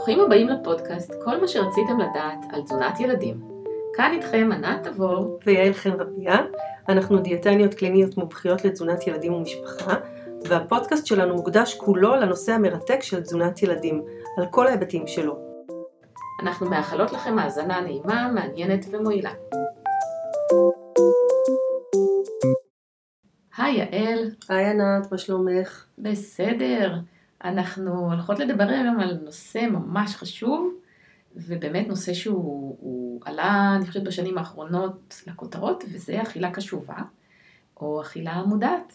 ברוכים הבאים לפודקאסט, כל מה שרציתם לדעת על תזונת ילדים. כאן איתכם ענת תבור ויעל חן רביה, אנחנו דיאטניות קליניות מומחיות לתזונת ילדים ומשפחה, והפודקאסט שלנו מוקדש כולו לנושא המרתק של תזונת ילדים, על כל ההיבטים שלו. אנחנו מאחלות לכם האזנה נעימה, מעניינת ומועילה. היי יעל. היי ענת, מה שלומך? בסדר. אנחנו הולכות לדבר היום על נושא ממש חשוב, ובאמת נושא שהוא עלה, אני חושבת, בשנים האחרונות לכותרות, וזה אכילה קשובה, או אכילה מודעת.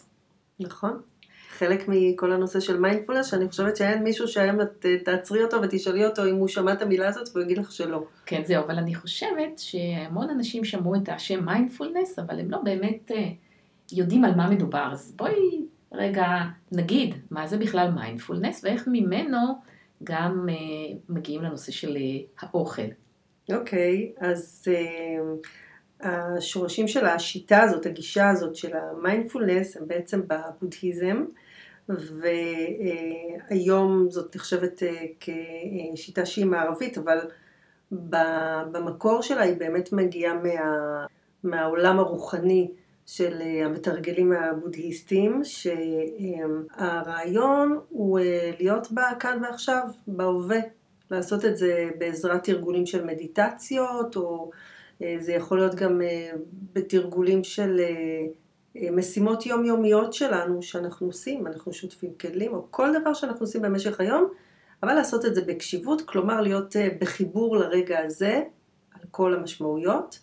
נכון. חלק מכל הנושא של מיינדפולנס, שאני חושבת שאין מישהו שהיום תעצרי אותו ותשאלי אותו אם הוא שמע את המילה הזאת והוא יגיד לך שלא. כן, זהו, אבל אני חושבת שהמון אנשים שמעו את השם מיינדפולנס, אבל הם לא באמת אה, יודעים על מה מדובר. אז בואי רגע נגיד מה זה בכלל מיינדפולנס ואיך ממנו גם אה, מגיעים לנושא של אה, האוכל. אוקיי, okay, אז אה, השורשים של השיטה הזאת, הגישה הזאת של המיינדפולנס הם בעצם בבודהיזם. והיום זאת נחשבת כשיטה שהיא מערבית, אבל במקור שלה היא באמת מגיעה מה, מהעולם הרוחני של אה, המתרגלים הבודהיסטים, שהרעיון הוא אה, להיות כאן ועכשיו, בהווה, לעשות את זה בעזרת תרגולים של מדיטציות, או אה, זה יכול להיות גם בתרגולים של משימות יומיומיות שלנו שאנחנו עושים, אנחנו שוטפים כלים, או כל דבר שאנחנו עושים במשך היום, אבל לעשות את זה בקשיבות, כלומר להיות בחיבור לרגע הזה, על כל המשמעויות.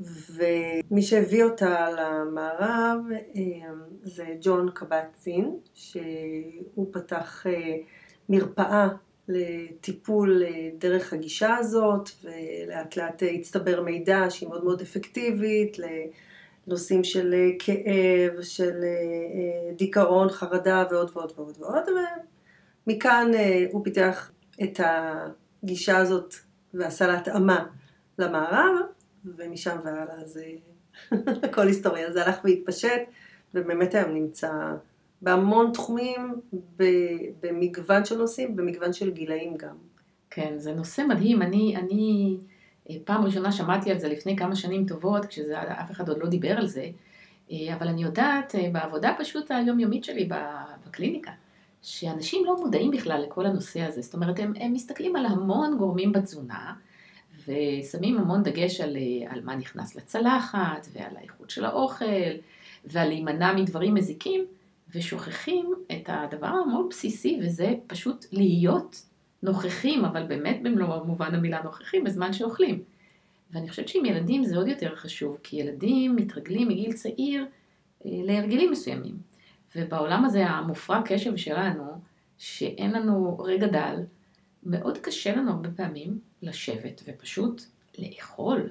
ומי שהביא אותה למערב אה, זה ג'ון קבצין, שהוא פתח אה, מרפאה לטיפול אה, דרך הגישה הזאת, ולאט לאט הצטבר מידע שהיא מאוד מאוד אפקטיבית לנושאים של כאב, של דיכאון, חרדה ועוד ועוד ועוד ועוד, ומכאן הוא פיתח את הגישה הזאת ועשה לה התאמה למערב. ומשם והלאה זה הכל היסטוריה, זה הלך והתפשט, ובאמת היום נמצא בהמון תחומים, במגוון של נושאים, במגוון של גילאים גם. כן, זה נושא מדהים, אני, אני אה, פעם ראשונה שמעתי על זה לפני כמה שנים טובות, כשאף אחד עוד לא דיבר על זה, אה, אבל אני יודעת אה, בעבודה פשוט היומיומית שלי בקליניקה, שאנשים לא מודעים בכלל לכל הנושא הזה, זאת אומרת, הם, הם מסתכלים על המון גורמים בתזונה, ושמים המון דגש על, אה, על מה נכנס לצלחת, ועל האיכות של האוכל, ועל להימנע מדברים מזיקים, ושוכחים את הדבר המאוד בסיסי, וזה פשוט להיות נוכחים, אבל באמת במלוא מובן המילה נוכחים, בזמן שאוכלים. ואני חושבת שעם ילדים זה עוד יותר חשוב, כי ילדים מתרגלים מגיל צעיר אה, להרגלים מסוימים. ובעולם הזה המופרע קשב שלנו, שאין לנו רגע דל, מאוד קשה לנו הרבה פעמים לשבת ופשוט לאכול.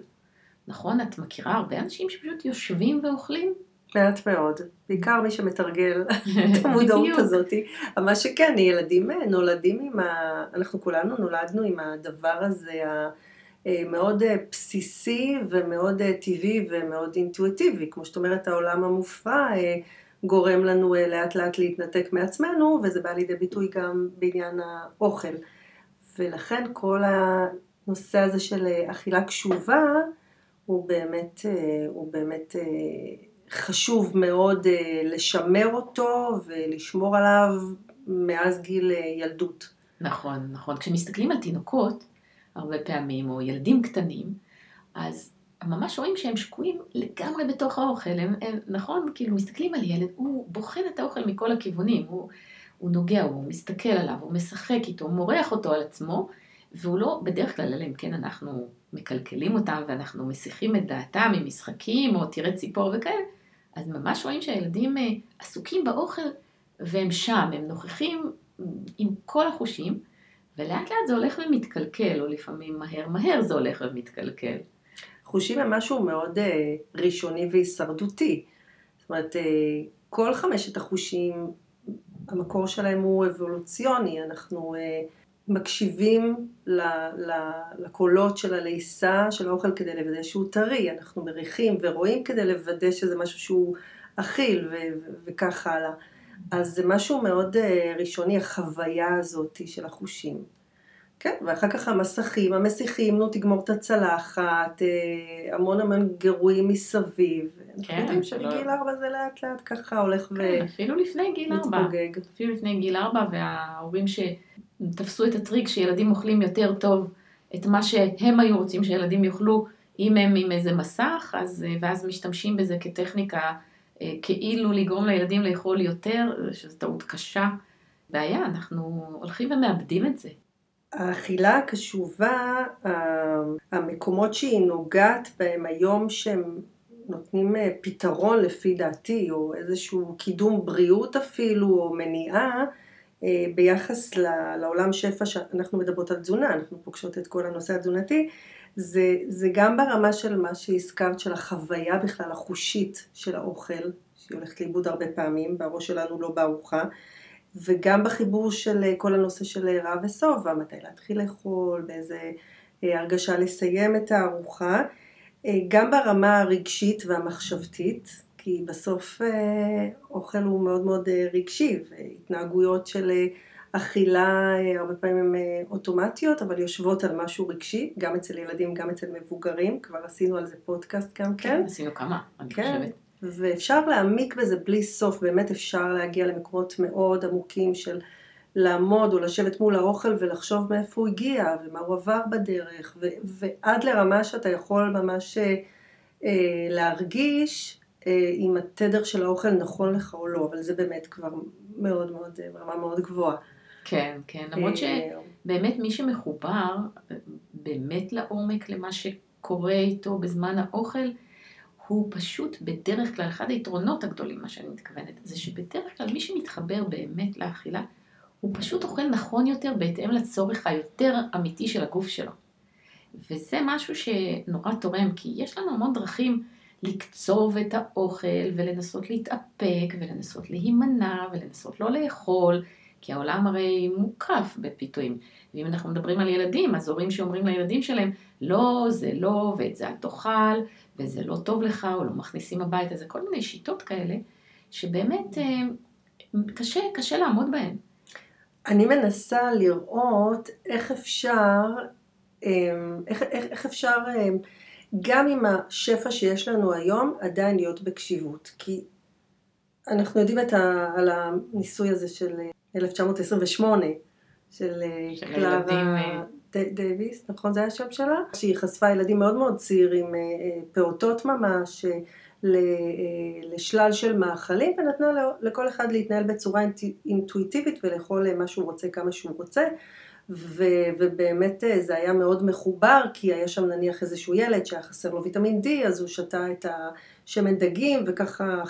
נכון? את מכירה הרבה אנשים שפשוט יושבים ואוכלים? מעט מאוד, בעיקר מי שמתרגל את המודעות הזאת. מה שכן, ילדים נולדים עם ה... אנחנו כולנו נולדנו עם הדבר הזה המאוד בסיסי ומאוד טבעי ומאוד אינטואיטיבי. כמו שאת אומרת, העולם המופרע גורם לנו לאט לאט להתנתק מעצמנו, וזה בא לידי ביטוי גם בעניין האוכל. ולכן כל הנושא הזה של אכילה קשובה הוא באמת, אה, הוא באמת אה, חשוב מאוד אה, לשמר אותו ולשמור עליו מאז גיל ילדות. נכון, נכון. כשמסתכלים על תינוקות, הרבה פעמים, או ילדים קטנים, אז ממש רואים שהם שקועים לגמרי בתוך האוכל. הם, הם, נכון? כאילו, מסתכלים על ילד, הוא בוחן את האוכל מכל הכיוונים. הוא, הוא נוגע, הוא מסתכל עליו, הוא משחק איתו, הוא מורח אותו על עצמו, והוא לא, בדרך כלל, אלא אם כן אנחנו מקלקלים אותם ואנחנו מסיחים את דעתם ממשחקים או תראה ציפור וכאלה, אז ממש רואים שהילדים אה, עסוקים באוכל והם שם, הם נוכחים עם כל החושים, ולאט לאט זה הולך ומתקלקל, או לפעמים מהר מהר זה הולך ומתקלקל. חושים הם משהו מאוד אה, ראשוני והישרדותי. זאת אומרת, אה, כל חמשת החושים המקור שלהם הוא אבולוציוני, אנחנו uh, מקשיבים ל, ל, לקולות של הלעיסה של האוכל כדי לוודא שהוא טרי, אנחנו מריחים ורואים כדי לוודא שזה משהו שהוא אכיל ו- וכך הלאה. אז זה משהו מאוד uh, ראשוני, החוויה הזאת של החושים. כן, ואחר כך המסכים, המסיכים, נו תגמור את הצלחת, אה, המון המון גירויים מסביב. כן, אנחנו יודעים שמגיל ארבע זה לאט לאט ככה הולך כן, אפילו לפני גיל ארבע. ומתפוגג. אפילו לפני גיל ארבע, וההורים שתפסו את הטריק שילדים אוכלים יותר טוב את מה שהם היו רוצים שילדים יאכלו, אם הם עם איזה מסך, אז, אה, ואז משתמשים בזה כטכניקה אה, כאילו לגרום לילדים לאכול יותר, שזו טעות קשה. בעיה, אנחנו הולכים ומאבדים את זה. האכילה הקשובה, ה- המקומות שהיא נוגעת בהם היום שהם נותנים אה, פתרון לפי דעתי, או איזשהו קידום בריאות אפילו, או מניעה, אה, ביחס לעולם שפע שאנחנו מדברות על תזונה, אנחנו פוגשות את כל הנושא התזונתי, זה, זה גם ברמה של מה שהזכרת, של החוויה בכלל החושית של האוכל, שהיא הולכת לאיבוד הרבה פעמים, בראש שלנו לא בארוחה, וגם בחיבור של אה, כל הנושא של אה, רע ושובע, מתי להתחיל לאכול, באיזה אה, הרגשה לסיים את הארוחה, גם ברמה הרגשית והמחשבתית, כי בסוף אוכל הוא מאוד מאוד רגשי, והתנהגויות של אכילה הרבה פעמים הן אוטומטיות, אבל יושבות על משהו רגשי, גם אצל ילדים, גם אצל מבוגרים, כבר עשינו על זה פודקאסט גם כן. עשינו כמה, אני כן. חושבת. ואפשר להעמיק בזה בלי סוף, באמת אפשר להגיע למקומות מאוד עמוקים של לעמוד או לשבת מול האוכל ולחשוב מאיפה הוא הגיע ומה הוא עבר בדרך, ו- ועד לרמה שאתה יכול ממש אה, אה, להרגיש אה, אם התדר של האוכל נכון לך או לא, אבל זה באמת כבר מאוד מאוד, אה, ברמה מאוד גבוהה. כן, כן, למרות ש... אה, באמת מי שמחובר באמת לעומק למה שקורה איתו בזמן האוכל, הוא פשוט בדרך כלל, אחד היתרונות הגדולים, מה שאני מתכוונת, זה שבדרך כלל מי שמתחבר באמת לאכילה, הוא פשוט אוכל נכון יותר בהתאם לצורך היותר אמיתי של הגוף שלו. וזה משהו שנורא תורם, כי יש לנו המון דרכים לקצוב את האוכל ולנסות להתאפק ולנסות להימנע ולנסות לא לאכול, כי העולם הרי מוקף בפיתויים. ואם אנחנו מדברים על ילדים, אז הורים שאומרים לילדים שלהם, לא, זה לא, ואת זה אל תאכל, וזה לא טוב לך, או לא מכניסים הביתה, זה כל מיני שיטות כאלה, שבאמת אה, קשה, קשה לעמוד בהן. אני מנסה לראות איך אפשר, אמ, איך, איך, איך אפשר אמ, גם עם השפע שיש לנו היום עדיין להיות בקשיבות. כי אנחנו יודעים את ה, על הניסוי הזה של אה, 1928, של אה, של קלרה הילדים, אה, דייוויס, נכון זה השם שלה? שהיא חשפה ילדים מאוד מאוד צעירים, אה, אה, פעוטות ממש, אה, לשלל של מאכלים ונתנה לכל אחד להתנהל בצורה אינטו- אינטואיטיבית ולאכול מה שהוא רוצה כמה שהוא רוצה ו- ובאמת זה היה מאוד מחובר כי היה שם נניח איזשהו ילד שהיה חסר לו ויטמין D אז הוא שתה את השמן דגים וככה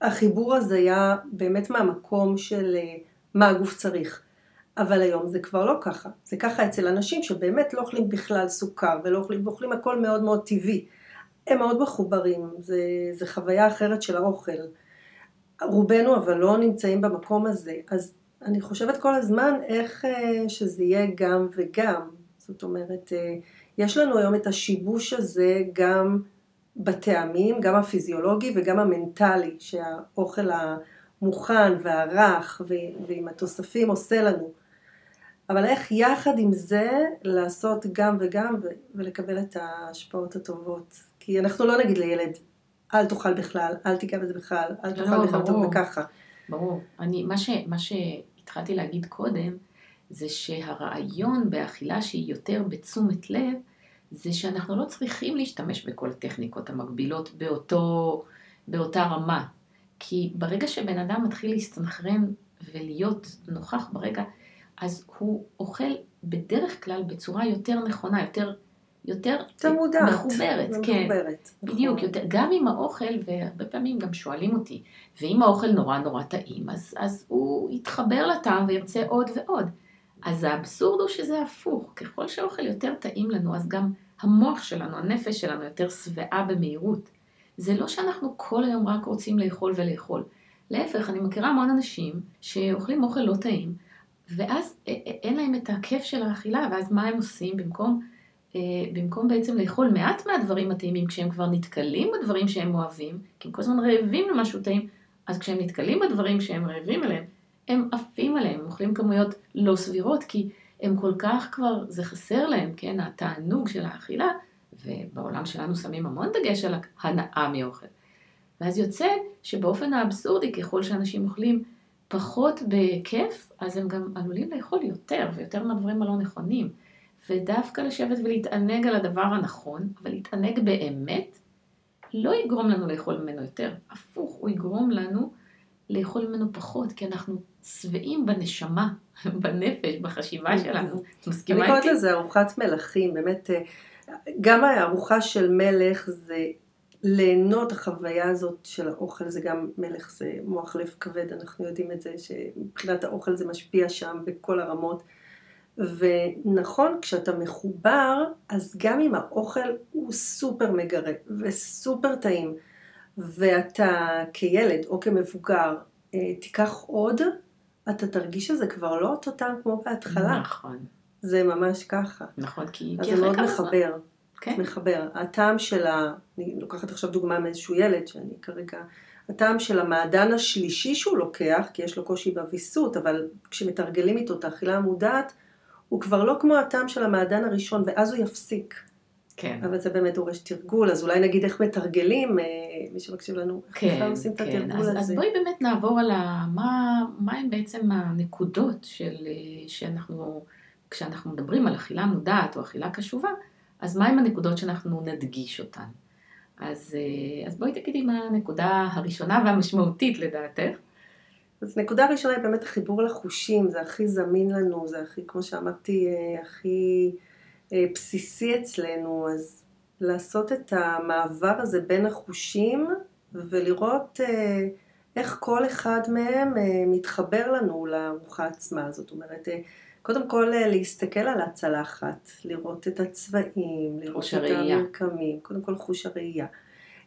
החיבור הזה היה באמת מהמקום של מה הגוף צריך. אבל היום זה כבר לא ככה, זה ככה אצל אנשים שבאמת לא אוכלים בכלל סוכר ולא אוכלים, ואוכלים הכל מאוד מאוד טבעי. הם מאוד מחוברים, זה, זה חוויה אחרת של האוכל. רובנו אבל לא נמצאים במקום הזה, אז אני חושבת כל הזמן איך אה, שזה יהיה גם וגם. זאת אומרת, אה, יש לנו היום את השיבוש הזה גם בטעמים, גם הפיזיולוגי וגם המנטלי, שהאוכל המוכן והרך ועם התוספים עושה לנו. אבל איך יחד עם זה לעשות גם וגם ו- ולקבל את ההשפעות הטובות. כי אנחנו לא נגיד לילד, אל תאכל בכלל, אל תיגע בזה בכלל, אל לא, תאכל בכלל טוב. וככה. ברור. אני, מה, ש, מה שהתחלתי להגיד קודם, זה שהרעיון באכילה שהיא יותר בתשומת לב, זה שאנחנו לא צריכים להשתמש בכל הטכניקות המקבילות באותו, באותה רמה. כי ברגע שבן אדם מתחיל להסתנכרן ולהיות נוכח ברגע, אז הוא אוכל בדרך כלל בצורה יותר נכונה, יותר, יותר מודעת. מחוברת, כן. מחוברת. בדיוק, נכון. יותר, גם עם האוכל, והרבה פעמים גם שואלים אותי, ואם האוכל נורא נורא טעים, אז, אז הוא יתחבר לטעם וירצה עוד ועוד. אז האבסורד הוא שזה הפוך, ככל שהאוכל יותר טעים לנו, אז גם המוח שלנו, הנפש שלנו יותר שבעה במהירות. זה לא שאנחנו כל היום רק רוצים לאכול ולאכול. להפך, אני מכירה המון אנשים שאוכלים אוכל לא טעים, ואז אין להם את הכיף של האכילה, ואז מה הם עושים במקום אה, במקום בעצם לאכול מעט מהדברים הטעימים כשהם כבר נתקלים בדברים שהם אוהבים, כי הם כל הזמן רעבים למשהו טעים, אז כשהם נתקלים בדברים שהם רעבים אליהם, הם עפים עליהם, הם אוכלים כמויות לא סבירות, כי הם כל כך כבר, זה חסר להם, כן, התענוג של האכילה, ובעולם שלנו שמים המון דגש על הנאה מאוכל. ואז יוצא שבאופן האבסורדי, ככל שאנשים אוכלים פחות בכיף, אז הם גם עלולים לאכול יותר, ויותר מהדברים הלא נכונים. ודווקא לשבת ולהתענג על הדבר הנכון, אבל להתענג באמת, לא יגרום לנו לאכול ממנו יותר. הפוך, הוא יגרום לנו לאכול ממנו פחות, כי אנחנו שבעים בנשמה, בנפש, בחשיבה שלנו. את מסכימה איתי? אני קוראת לזה ארוחת מלכים, באמת, אה, גם הארוחה של מלך זה ליהנות החוויה הזאת של האוכל, זה גם מלך, זה מוח לב כבד, אנחנו יודעים את זה, שמבחינת האוכל זה משפיע שם בכל הרמות. ונכון, כשאתה מחובר, אז גם אם האוכל הוא סופר מגרה וסופר טעים, ואתה כילד או כמבוגר אה, תיקח עוד, אתה תרגיש שזה כבר לא אותו טעם כמו בהתחלה. נכון. זה ממש ככה. נכון, כי... אז זה מאוד מחבר. כן. מחבר. הטעם של ה... אני לוקחת עכשיו דוגמה מאיזשהו ילד, שאני כרגע... הטעם של המעדן השלישי שהוא לוקח, כי יש לו קושי בוויסות, אבל כשמתרגלים איתו את האכילה המודעת, הוא כבר לא כמו הטעם של המעדן הראשון, ואז הוא יפסיק. כן. אבל זה באמת דורש תרגול, אז אולי נגיד איך מתרגלים, אה, מי שמקשיב לנו, כן, איך עושים כן. את התרגול אז, הזה. אז בואי באמת נעבור על ה... מה, מה הם בעצם הנקודות של, אה, שאנחנו, כשאנחנו מדברים על אכילה מודעת או אכילה קשובה, אז מהם הנקודות שאנחנו נדגיש אותן? אז, אה, אז בואי תגידי מה הנקודה הראשונה והמשמעותית לדעתך. אז נקודה ראשונה היא באמת החיבור לחושים, זה הכי זמין לנו, זה הכי, כמו שאמרתי, אה, הכי אה, בסיסי אצלנו, אז לעשות את המעבר הזה בין החושים ולראות איך כל אחד מהם מתחבר לנו לארוחה עצמה, זאת אומרת, קודם כל אה, להסתכל על הצלחת, לראות את הצבעים, לראות את המרקמים, קודם כל חוש הראייה.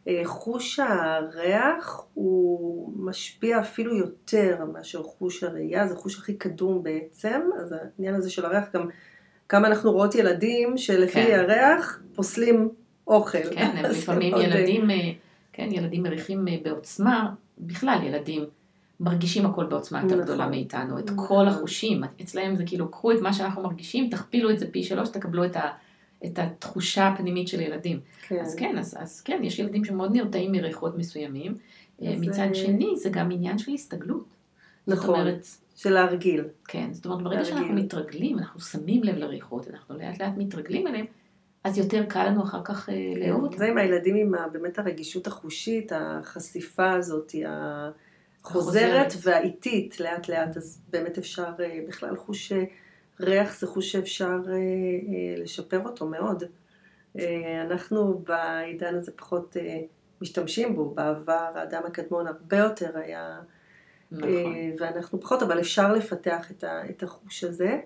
אה, חוש הריח הוא משפיע אפילו יותר מאשר חוש הראייה, זה חוש הכי קדום בעצם, אז העניין הזה של הריח גם, כמה אנחנו רואות ילדים שלפי כן. הריח פוסלים אוכל. כן, לפעמים ילדים, אה, כן, ילדים מריחים בעוצמה, בכלל ילדים. מרגישים הכל בעוצמה יותר נכון, גדולה מאיתנו, את נכון. כל החושים. אצלהם זה כאילו, קחו את מה שאנחנו מרגישים, תכפילו את זה פי שלוש, תקבלו את, ה, את התחושה הפנימית של ילדים. כן. אז כן, אז, אז כן, יש ילדים שמאוד נרתעים מריחות מסוימים. אה, מצד זה... שני, זה גם עניין של הסתגלות. נכון, זאת אומרת, של להרגיל. כן, זאת אומרת, ברגע להרגיל. שאנחנו מתרגלים, אנחנו שמים לב לריחות, אנחנו לאט לאט מתרגלים אליהם, אז יותר קל לנו אחר כך אה, כן. לאהוב אותם. זה עם הילדים עם באמת הרגישות החושית, החשיפה הזאת, ה... חוזרת והאיטית לאט לאט, אז באמת אפשר, אה, בכלל חוש אה, ריח זה חוש שאפשר אה, לשפר אותו מאוד. אנחנו בעידן הזה פחות משתמשים בו, בעבר האדם הקדמון הרבה יותר היה, נכון. ואנחנו פחות, אבל אפשר לפתח את החוש הזה.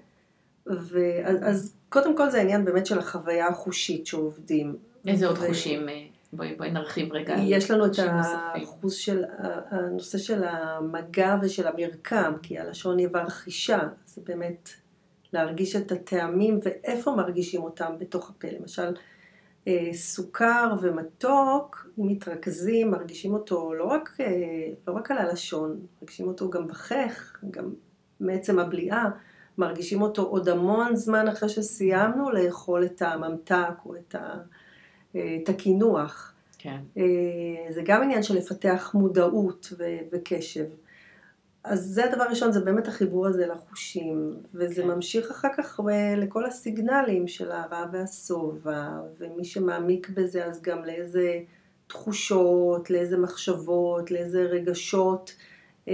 ואז קודם כל זה העניין באמת של החוויה החושית שעובדים. איזה עוד חושים? בואי, בואי נרחיב רגע. יש לנו את האחוז של, הנושא של המגע ושל המרקם, כי הלשון היא ברכישה, זה באמת להרגיש את הטעמים ואיפה מרגישים אותם בתוך הפה. למשל, אה, סוכר ומתוק, מתרכזים, מרגישים אותו לא רק, אה, לא רק על הלשון, מרגישים אותו גם בחך, גם מעצם הבליעה, מרגישים אותו עוד המון זמן אחרי שסיימנו לאכול את הממתק או את ה... אה, את הקינוח. כן. אה, זה גם עניין של לפתח מודעות וקשב. אז זה הדבר הראשון, זה באמת החיבור הזה לחושים, וזה כן. ממשיך אחר כך לכל הסיגנלים של הרע והשובע, ומי שמעמיק בזה אז גם לאיזה תחושות, לאיזה מחשבות, לאיזה רגשות, אה,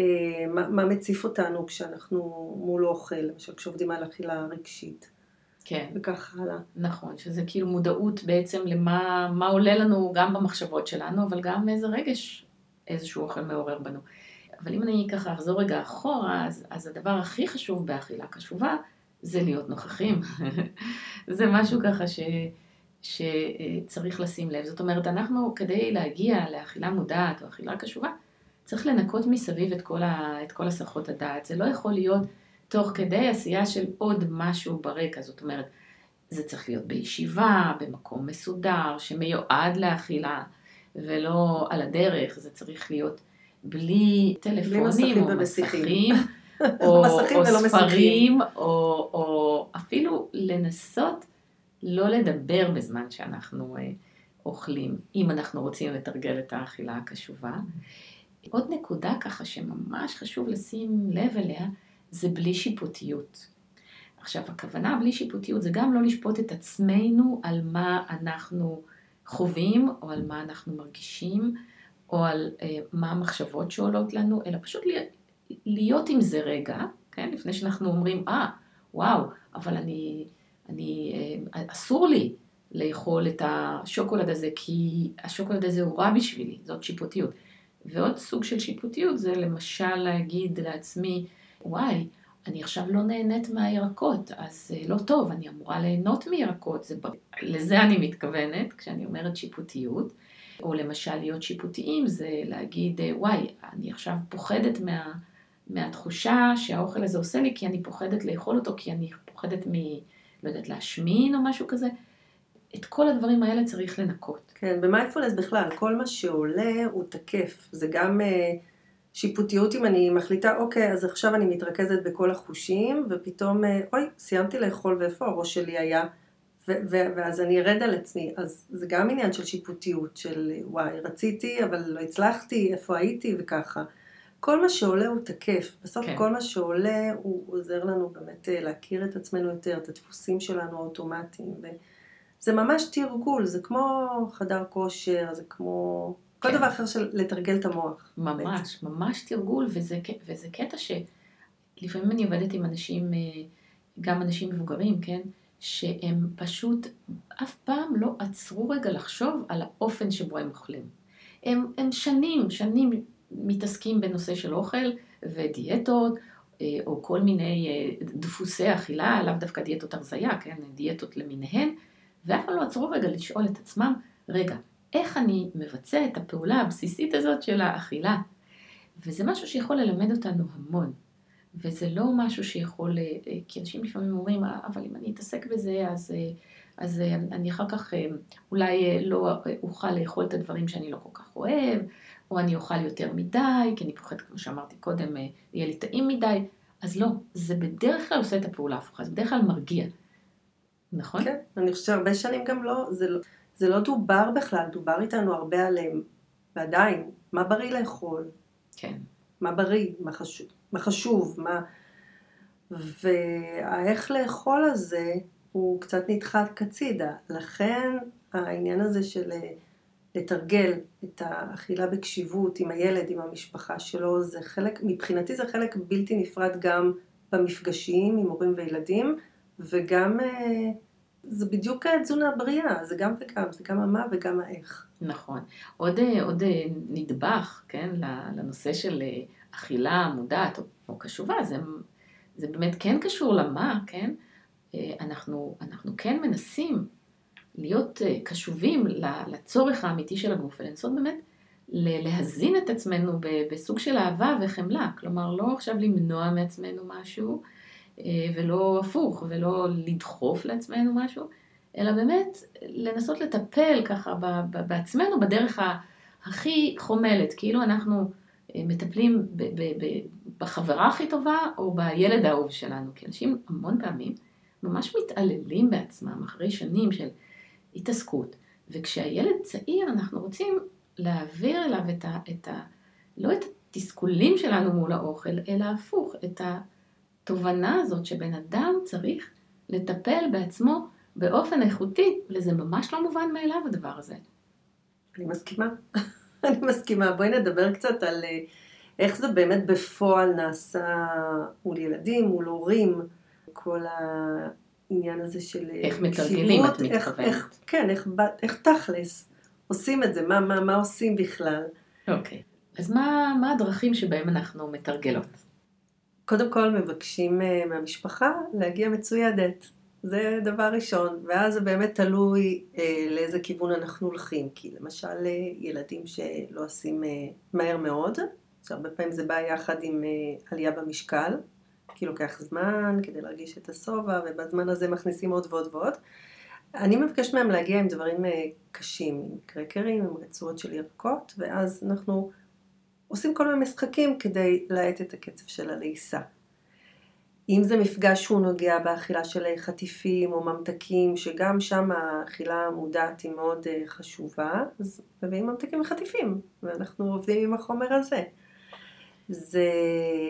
מה, מה מציף אותנו כשאנחנו מול אוכל, למשל כשעובדים על אכילה רגשית. כן. וכך הלאה. נכון, שזה כאילו מודעות בעצם למה עולה לנו גם במחשבות שלנו, אבל גם איזה רגש איזשהו אוכל מעורר בנו. אבל אם אני ככה אחזור רגע אחורה, אז, אז הדבר הכי חשוב באכילה קשובה זה להיות נוכחים. זה משהו ככה ש, שצריך לשים לב. זאת אומרת, אנחנו כדי להגיע לאכילה מודעת או אכילה קשובה, צריך לנקות מסביב את כל, ה, את כל הסחות הדעת. זה לא יכול להיות... תוך כדי עשייה של עוד משהו ברקע. זאת אומרת, זה צריך להיות בישיבה, במקום מסודר, שמיועד לאכילה, ולא על הדרך, זה צריך להיות בלי טלפונים או מסכים, או, מסכים או מסכים. ספרים, או, או אפילו לנסות לא לדבר בזמן שאנחנו אה, אוכלים, אם אנחנו רוצים לתרגל את האכילה הקשובה. עוד נקודה ככה שממש חשוב לשים לב אליה, זה בלי שיפוטיות. עכשיו, הכוונה בלי שיפוטיות זה גם לא לשפוט את עצמנו על מה אנחנו חווים, או על מה אנחנו מרגישים, או על אה, מה המחשבות שעולות לנו, אלא פשוט להיות, עם זה רגע, כן? לפני שאנחנו אומרים, אה, וואו, אבל אני, אני, אה, אסור לי לאכול את השוקולד הזה, כי השוקולד הזה הוא רע בשבילי, זאת שיפוטיות. ועוד סוג של שיפוטיות זה למשל להגיד לעצמי, וואי, אני עכשיו לא נהנית מהירקות, אז אה, לא טוב, אני אמורה ליהנות מירקות, זה, לזה אני מתכוונת כשאני אומרת שיפוטיות. או למשל להיות שיפוטיים זה להגיד, אה, וואי, אני עכשיו פוחדת מה, מהתחושה שהאוכל הזה עושה לי, כי אני פוחדת לאכול אותו, כי אני פוחדת מ... לא יודעת, להשמין או משהו כזה. את כל הדברים האלה צריך לנקות. כן, במיינדפולנס בכלל, כל מה שעולה הוא תקף. זה גם אה, שיפוטיות אם אני מחליטה, אוקיי, אז עכשיו אני מתרכזת בכל החושים, ופתאום, אה, אוי, סיימתי לאכול ואיפה הראש שלי היה, ו- ו- ואז אני ארד על עצמי. אז זה גם עניין של שיפוטיות, של וואי, רציתי, אבל לא הצלחתי, איפה הייתי וככה. כל מה שעולה הוא תקף. בסוף כן. כל מה שעולה הוא עוזר לנו באמת אה, להכיר את עצמנו יותר, את הדפוסים שלנו האוטומטיים. ו- זה ממש תרגול, זה כמו חדר כושר, זה כמו כל כן. דבר אחר של לתרגל את המוח. ממש, ממש תרגול, וזה, קטע שלפעמים אני עובדת עם אנשים, אה, גם אנשים מבוגרים, כן? שהם פשוט אף פעם לא עצרו רגע לחשוב על האופן שבו הם אוכלים. הם, הם שנים, שנים מתעסקים בנושא של אוכל ודיאטות, אה, או כל מיני אה, דפוסי אכילה, לאו דווקא דיאטות הרזייה, כן? דיאטות למיניהן, ואף פעם לא עצרו רגע לשאול את עצמם, רגע, איך אני מבצע את הפעולה הבסיסית הזאת של האכילה? וזה משהו שיכול ללמד אותנו המון. וזה לא משהו שיכול, אה, אה, כי אנשים לפעמים אומרים, "אה, אבל אם אני אתעסק בזה, אז, אז אני אחר כך אולי לא אוכל לאכול את הדברים שאני לא כל כך אוהב, או אני אוכל יותר מדי, כי אני פוחד, כמו שאמרתי קודם, יהיה לי טעים מדי. אז לא, זה בדרך כלל עושה את הפעולה ההפוכה, זה בדרך כלל מרגיע. נכון? כן, אני חושבת שהרבה שנים גם לא, זה לא, זה לא דובר בכלל, דובר איתנו הרבה עליהם, ועדיין, מה בריא לאכול, כן. מה בריא, מה חשוב, מה, חשוב, מה... והאיך לאכול הזה הוא קצת נדחק הצידה, לכן העניין הזה של אה, לתרגל את האכילה בקשיבות עם הילד, עם המשפחה שלו, זה חלק, מבחינתי זה חלק בלתי נפרד גם במפגשים עם הורים וילדים, וגם אה, זה בדיוק תזונה בריאה, זה גם וגם, זה גם המה וגם האיך. נכון. עוד, עוד נדבך, כן, לנושא של אה, אכילה מודעת או, קשובה, זה, זה באמת כן קשור למה, כן? אה, אנחנו, אנחנו כן מנסים להיות אה, קשובים לצורך האמיתי של הגוף ולנסות באמת להזין את עצמנו בסוג של אהבה וחמלה. כלומר, לא עכשיו למנוע מעצמנו משהו, ולא הפוך, ולא לדחוף לעצמנו משהו, אלא באמת לנסות לטפל ככה בעצמנו בדרך ה- הכי חומלת, כאילו אנחנו אה, מטפלים בחברה הכי טובה או בילד האהוב שלנו, כי אנשים המון פעמים ממש מתעללים בעצמם אחרי שנים של התעסקות, וכשהילד צעיר אנחנו רוצים להעביר אליו את ה... את ה לא את התסכולים שלנו מול האוכל, אלא הפוך, את התובנה הזאת שבן אדם צריך לטפל בעצמו באופן איכותי, וזה ממש לא מובן מאליו הדבר הזה. אני מסכימה. אני מסכימה. בואי נדבר קצת על אה, איך זה באמת בפועל נעשה מול ילדים, מול הורים, כל העניין הזה של אה, איך מתרגלים, את מתכוונת. איך- כן, איך, איך תכלס עושים את זה, מה, מה, מה עושים בכלל. אוקיי. אז מה, מה הדרכים שבהם אנחנו מתרגלות? קודם כל מבקשים אה, מהמשפחה להגיע מצוידת. זה דבר ראשון, ואז זה באמת תלוי אה, לאיזה כיוון אנחנו הולכים. כי למשל אה, ילדים שלא עושים אה, מהר מאוד, שהרבה פעמים זה בא יחד עם אה, עלייה במשקל, כי לוקח זמן כדי להרגיש את השובע, ובזמן הזה מכניסים עוד ועוד ועוד. אני מבקשת מהם להגיע עם דברים אה, קשים, עם קרקרים, עם רצועות של ירקות, ואז אנחנו עושים כל מיני משחקים כדי להאט את הקצב של הלעיסה. אם זה מפגש שהוא נוגע באכילה של חטיפים או ממתקים, שגם שם האכילה המודעת היא מאוד אה, חשובה, אז מביאים ממתקים וחטיפים, ואנחנו עובדים עם החומר הזה. זה,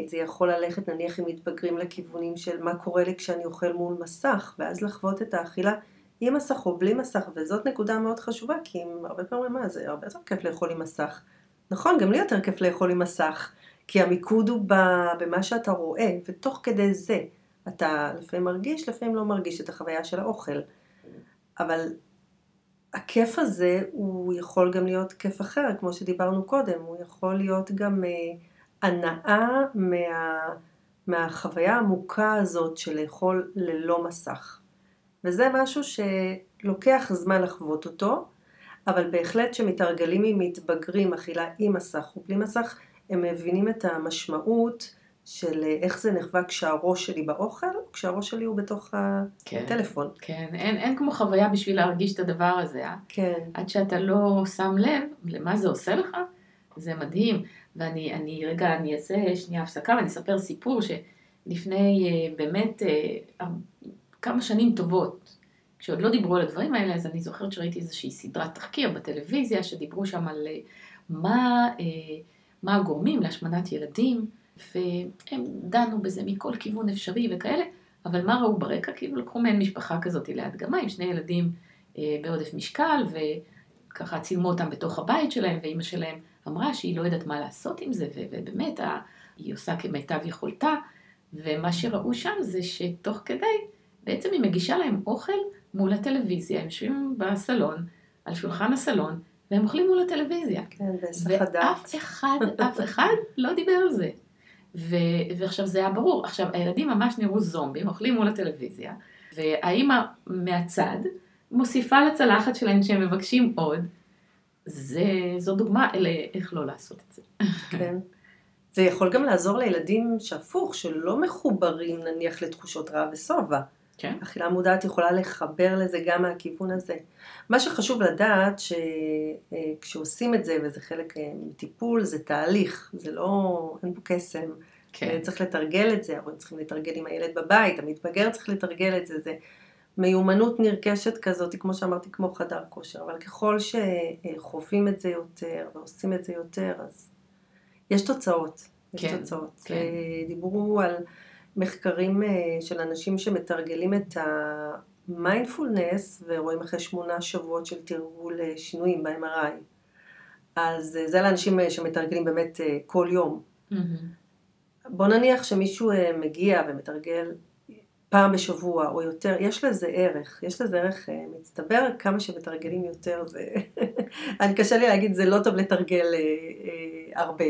זה יכול ללכת נניח אם מתבגרים לכיוונים של מה קורה לי כשאני אוכל מול מסך, ואז לחוות את האכילה עם מסך או בלי מסך, וזאת נקודה מאוד חשובה, כי אם הרבה פעמים מה זה הרבה יותר כיף לאכול עם מסך. נכון, גם לי יותר כיף לאכול עם מסך, כי המיקוד הוא במה שאתה רואה, ותוך כדי זה אתה לפעמים מרגיש, לפעמים לא מרגיש את החוויה של האוכל. אבל הכיף הזה הוא יכול גם להיות כיף אחר, כמו שדיברנו קודם, הוא יכול להיות גם אה, הנאה מה, מהחוויה העמוקה הזאת של לאכול ללא מסך. וזה משהו שלוקח זמן לחוות אותו, אבל בהחלט שמתרגלים עם מתבגרים אכילה עם מסך ובלי מסך, הם מבינים את המשמעות של איך זה נחווה כשהראש שלי באוכל, כשהראש שלי הוא בתוך כן, הטלפון. כן, אין, אין כמו חוויה בשביל להרגיש את הדבר הזה, אה? כן. עד שאתה לא שם לב למה זה עושה לך, זה מדהים. ואני אני, רגע, אני אעשה שנייה הפסקה ואני אספר סיפור שלפני אה, באמת אה, כמה שנים טובות, כשעוד לא דיברו על הדברים האלה, אז אני זוכרת שראיתי איזושהי סדרת תחקיר בטלוויזיה, שדיברו שם על אה, מה, מה הגורמים להשמנת ילדים, והם דנו בזה מכל כיוון אפשרי וכאלה, אבל מה ראו ברקע? כאילו לקחו מעין משפחה כזאת להדגמה עם שני ילדים בעודף משקל, וככה צילמו אותם בתוך הבית שלהם, ואימא שלהם אמרה שהיא לא יודעת מה לעשות עם זה, ובאמת היא עושה כמיטב יכולתה, ומה שראו שם זה שתוך כדי, בעצם היא מגישה להם אוכל מול הטלוויזיה, הם יושבים בסלון, על שולחן הסלון, והם אוכלים מול הטלוויזיה. כן, בהיסח הדעת. ואף אחד, אף אחד לא דיבר על זה. ו- ועכשיו זה היה ברור. עכשיו, הילדים ממש נראו זומבים, אוכלים מול הטלוויזיה, והאימא מהצד מוסיפה לצלחת שלהם שהם מבקשים עוד, זה, זו דוגמה לאיך לא לעשות את זה. כן. זה יכול גם לעזור לילדים שהפוך, שלא מחוברים נניח לתחושות רע ושובע. כן. אכילה מודעת יכולה לחבר לזה גם מהכיוון הזה. מה שחשוב לדעת שכשעושים את זה, וזה חלק אה, מטיפול, זה תהליך, זה לא, אין פה קסם. כן. צריך לתרגל את זה, ההורים צריכים לתרגל עם הילד בבית, המתבגר צריך לתרגל את זה, זה מיומנות נרכשת כזאת, כמו שאמרתי, כמו חדר כושר, אבל ככל שחווים את זה יותר ועושים את זה יותר, אז יש תוצאות. יש כן, תוצאות. כן. דיברו על מחקרים אה, של אנשים שמתרגלים את המיינדפולנס ורואים אחרי שמונה שבועות של תרגול אה, שינויים ב-MRI. אז אה, זה לאנשים שמתרגלים באמת כל יום. Mm-hmm. בוא נניח שמישהו מגיע ומתרגל פעם בשבוע או יותר, יש לזה ערך, יש לזה ערך מצטבר, כמה שמתרגלים יותר זה... אני קשה לי להגיד, זה לא טוב לתרגל הרבה.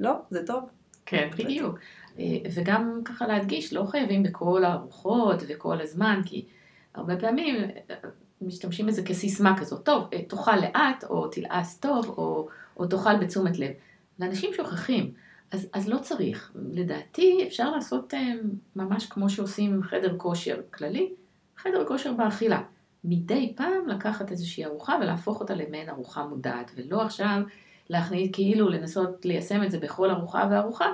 לא, זה טוב. כן, בדיוק. אה, וגם ככה להדגיש, לא חייבים בכל הארוחות וכל הזמן, כי הרבה פעמים אה, משתמשים בזה כסיסמה כזאת, טוב, תאכל לאט, או תלעס טוב, או, או תאכל בתשומת לב. ואנשים שוכחים. אז, אז לא צריך. לדעתי אפשר לעשות אה, ממש כמו שעושים חדר כושר כללי, חדר כושר באכילה. מדי פעם לקחת איזושהי ארוחה ולהפוך אותה למעין ארוחה מודעת, ולא עכשיו להכניס, כאילו לנסות ליישם את זה בכל ארוחה וארוחה,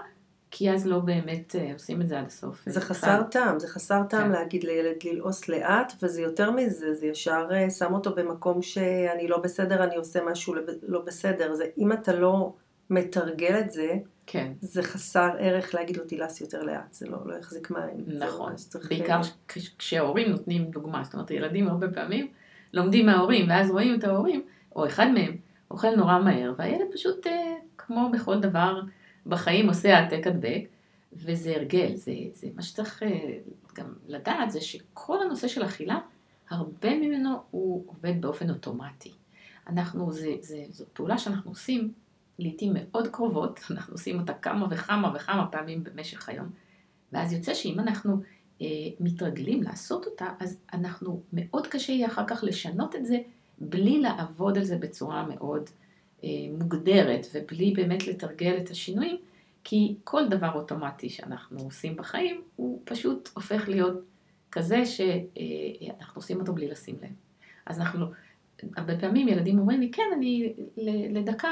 כי אז לא באמת אה, עושים את זה עד הסוף. זה חסר טעם, זה חסר טעם כן. להגיד לילד ללעוס לאט, וזה יותר מזה, זה ישר אה, שם אותו במקום שאני לא בסדר, אני עושה משהו לא בסדר. זה אם אתה לא מתרגל את זה, כן. זה חסר ערך להגיד לו תילס יותר לאט, זה לא, לא יחזיק מים. נכון, בעיקר כשההורים נותנים דוגמה, זאת אומרת ילדים הרבה פעמים לומדים מההורים, ואז רואים את ההורים, או אחד מהם, אוכל נורא מהר, והילד פשוט, אה, כמו בכל דבר בחיים, עושה העתק הדבק, וזה הרגל, זה, זה מה שצריך אה, גם לדעת, זה שכל הנושא של אכילה, הרבה ממנו הוא עובד באופן אוטומטי. אנחנו, זה, זה, זו פעולה שאנחנו עושים לעיתים מאוד קרובות, אנחנו עושים אותה כמה וכמה וכמה פעמים במשך היום, ואז יוצא שאם אנחנו אה, מתרגלים לעשות אותה, אז אנחנו, מאוד קשה יהיה אחר כך לשנות את זה בלי לעבוד על זה בצורה מאוד אה, מוגדרת ובלי באמת לתרגל את השינויים, כי כל דבר אוטומטי שאנחנו עושים בחיים, הוא פשוט הופך להיות כזה שאנחנו עושים אותו בלי לשים לב. אז אנחנו, הרבה פעמים ילדים אומרים לי, כן, אני לדקה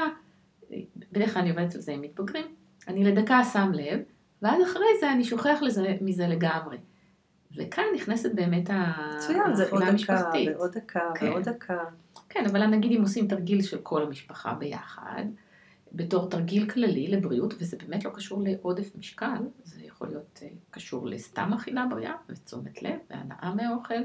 בדרך כלל אני עובדת על זה עם מתבגרים, אני לדקה שם לב, ואז אחרי זה אני שוכח לזה, מזה לגמרי. וכאן נכנסת באמת מצוין, זה עוד דקה ועוד דקה כן. ועוד דקה. כן, אבל נגיד אם עושים תרגיל של כל המשפחה ביחד, בתור תרגיל כללי לבריאות, וזה באמת לא קשור לעודף משקל, זה יכול להיות אה, קשור לסתם אכילה בריאה, ותשומת לב, והנאה מאוכל,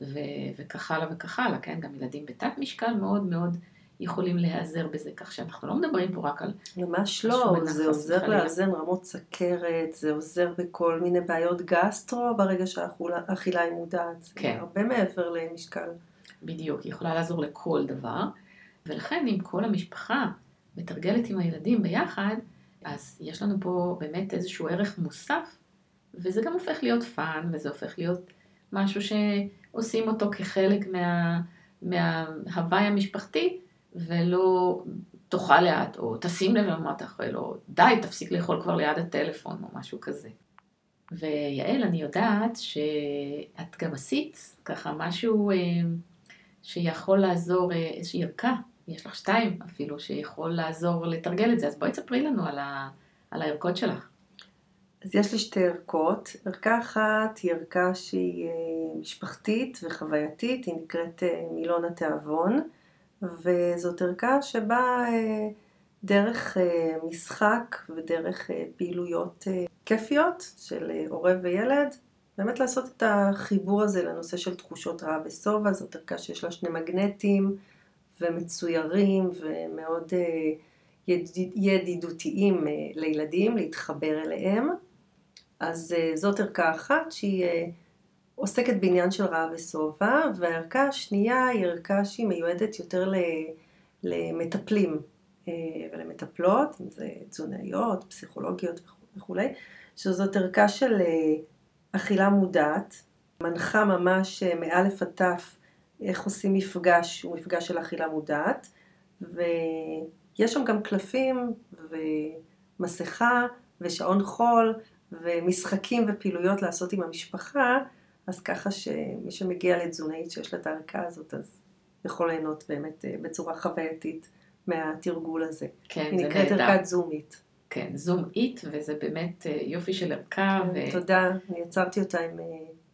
ו- וכך הלאה וכך הלאה, כן? גם ילדים בתת משקל מאוד מאוד יכולים להיעזר בזה, כך שאנחנו לא מדברים פה רק על... ממש לא, זה עוזר לאזן רמות סכרת, זה עוזר בכל מיני בעיות גסטרו ברגע שהאכילה היא מודעת, כן. הרבה מעבר למשקל. בדיוק, היא יכולה לעזור לכל דבר, ולכן אם כל המשפחה מתרגלת עם הילדים ביחד, אז יש לנו פה באמת איזשהו ערך מוסף, וזה גם הופך להיות fun, וזה הופך להיות משהו שעושים אותו כחלק מה, מההוואי המשפחתי, ולא תאכל לאט, או תשים לב למה אתה אוכל, או די, תפסיק לאכול כבר ליד הטלפון, או משהו כזה. ויעל, אני יודעת שאת גם עשית ככה משהו אה, שיכול לעזור, אה, איזושהי ערכה, יש לך שתיים אפילו, שיכול לעזור לתרגל את זה, אז בואי תספרי לנו על, ה, על הערכות שלך. אז יש לי שתי ערכות. ערכה אחת היא ערכה שהיא אה, משפחתית וחווייתית, היא נקראת אה, מילון התיאבון, וזאת ערכה שבה דרך משחק ודרך פעילויות כיפיות של הורה וילד, באמת לעשות את החיבור הזה לנושא של תחושות רעה ושובע, זאת ערכה שיש לה שני מגנטים ומצוירים ומאוד ידידותיים לילדים, להתחבר אליהם. אז אה, זאת ערכה אחת שהיא אה, עוסקת בעניין של רעב ושובע, והערכה השנייה היא ערכה שהיא מיועדת יותר למטפלים אה, ולמטפלות, אם זה תזונאיות, פסיכולוגיות וכולי, שזאת ערכה של אכילה מודעת, מנחה ממש מאלף עד תף איך עושים מפגש, הוא מפגש של אכילה מודעת, ויש שם גם קלפים ומסכה ושעון חול ומשחקים ופעילויות לעשות עם המשפחה, אז ככה שמי שמגיע לתזונאית שיש לה את הערכה הזאת, אז יכול ליהנות באמת אה, בצורה חווייתית מהתרגול הזה. כן, זה נהדר. היא נקראת ערכת זומית. כן, זום איט, וזה באמת אה, יופי של ערכה. כן, ו... תודה, אני יצרתי אותה עם אה,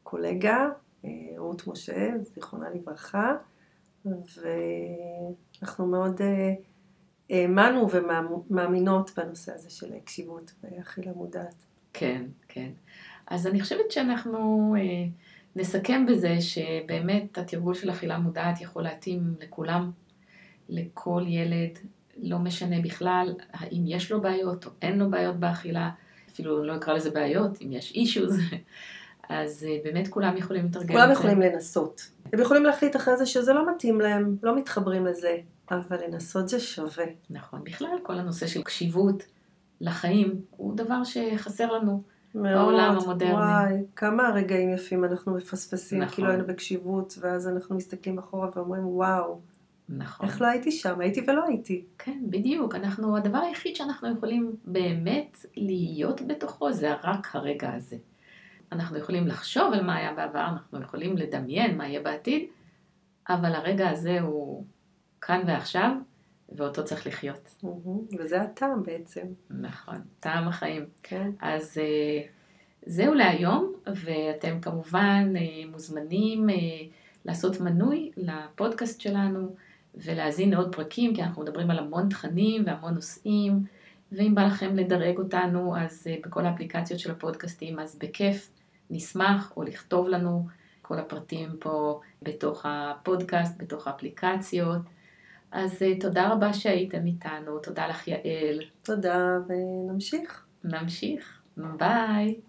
קולגה, רות משה, זיכרונה לברכה, ואנחנו מאוד האמנו ומאמינות בנושא הזה של קשיבות ואכילה מודעת. כן, כן. אז אני חושבת שאנחנו אה, נסכם בזה שבאמת התרגול של אכילה מודעת יכול להתאים לכולם, לכל ילד, לא משנה בכלל האם יש לו בעיות או אין לו בעיות באכילה, אפילו לא אקרא לזה בעיות, אם יש אישוז, אז אה, באמת כולם יכולים לתרגל כולם יכולים לנסות. הם יכולים להחליט אחרי זה שזה לא מתאים להם, לא מתחברים לזה, אבל לנסות זה שווה. נכון, בכלל כל הנושא של קשיבות. לחיים, הוא דבר שחסר לנו מאוד, בעולם המודרני. וואי, כמה רגעים יפים אנחנו מפספסים, נכון. כאילו היינו בקשיבות, ואז אנחנו מסתכלים אחורה ואומרים, וואו, נכון. איך לא הייתי שם? הייתי ולא הייתי. כן, בדיוק. אנחנו, הדבר היחיד שאנחנו יכולים באמת להיות בתוכו זה רק הרגע הזה. אנחנו יכולים לחשוב על מה היה בעבר, אנחנו יכולים לדמיין מה יהיה בעתיד, אבל הרגע הזה הוא כאן ועכשיו, ואותו צריך לחיות. וזה הטעם בעצם. נכון, טעם החיים. כן. אז אה, זהו להיום, ואתם כמובן אה, מוזמנים אה, לעשות מנוי לפודקאסט שלנו ולהאזין לעוד פרקים, כי אנחנו מדברים על המון תכנים והמון נושאים, ואם בא לכם לדרג אותנו, אז בכל האפליקציות של הפודקאסטים, אז בכיף נשמח, או לכתוב לנו כל הפרטים פה בתוך הפודקאסט, בתוך האפליקציות. אז אה, תודה רבה שהייתם איתנו, תודה לך יעל. תודה, ונמשיך. נמשיך, ביי.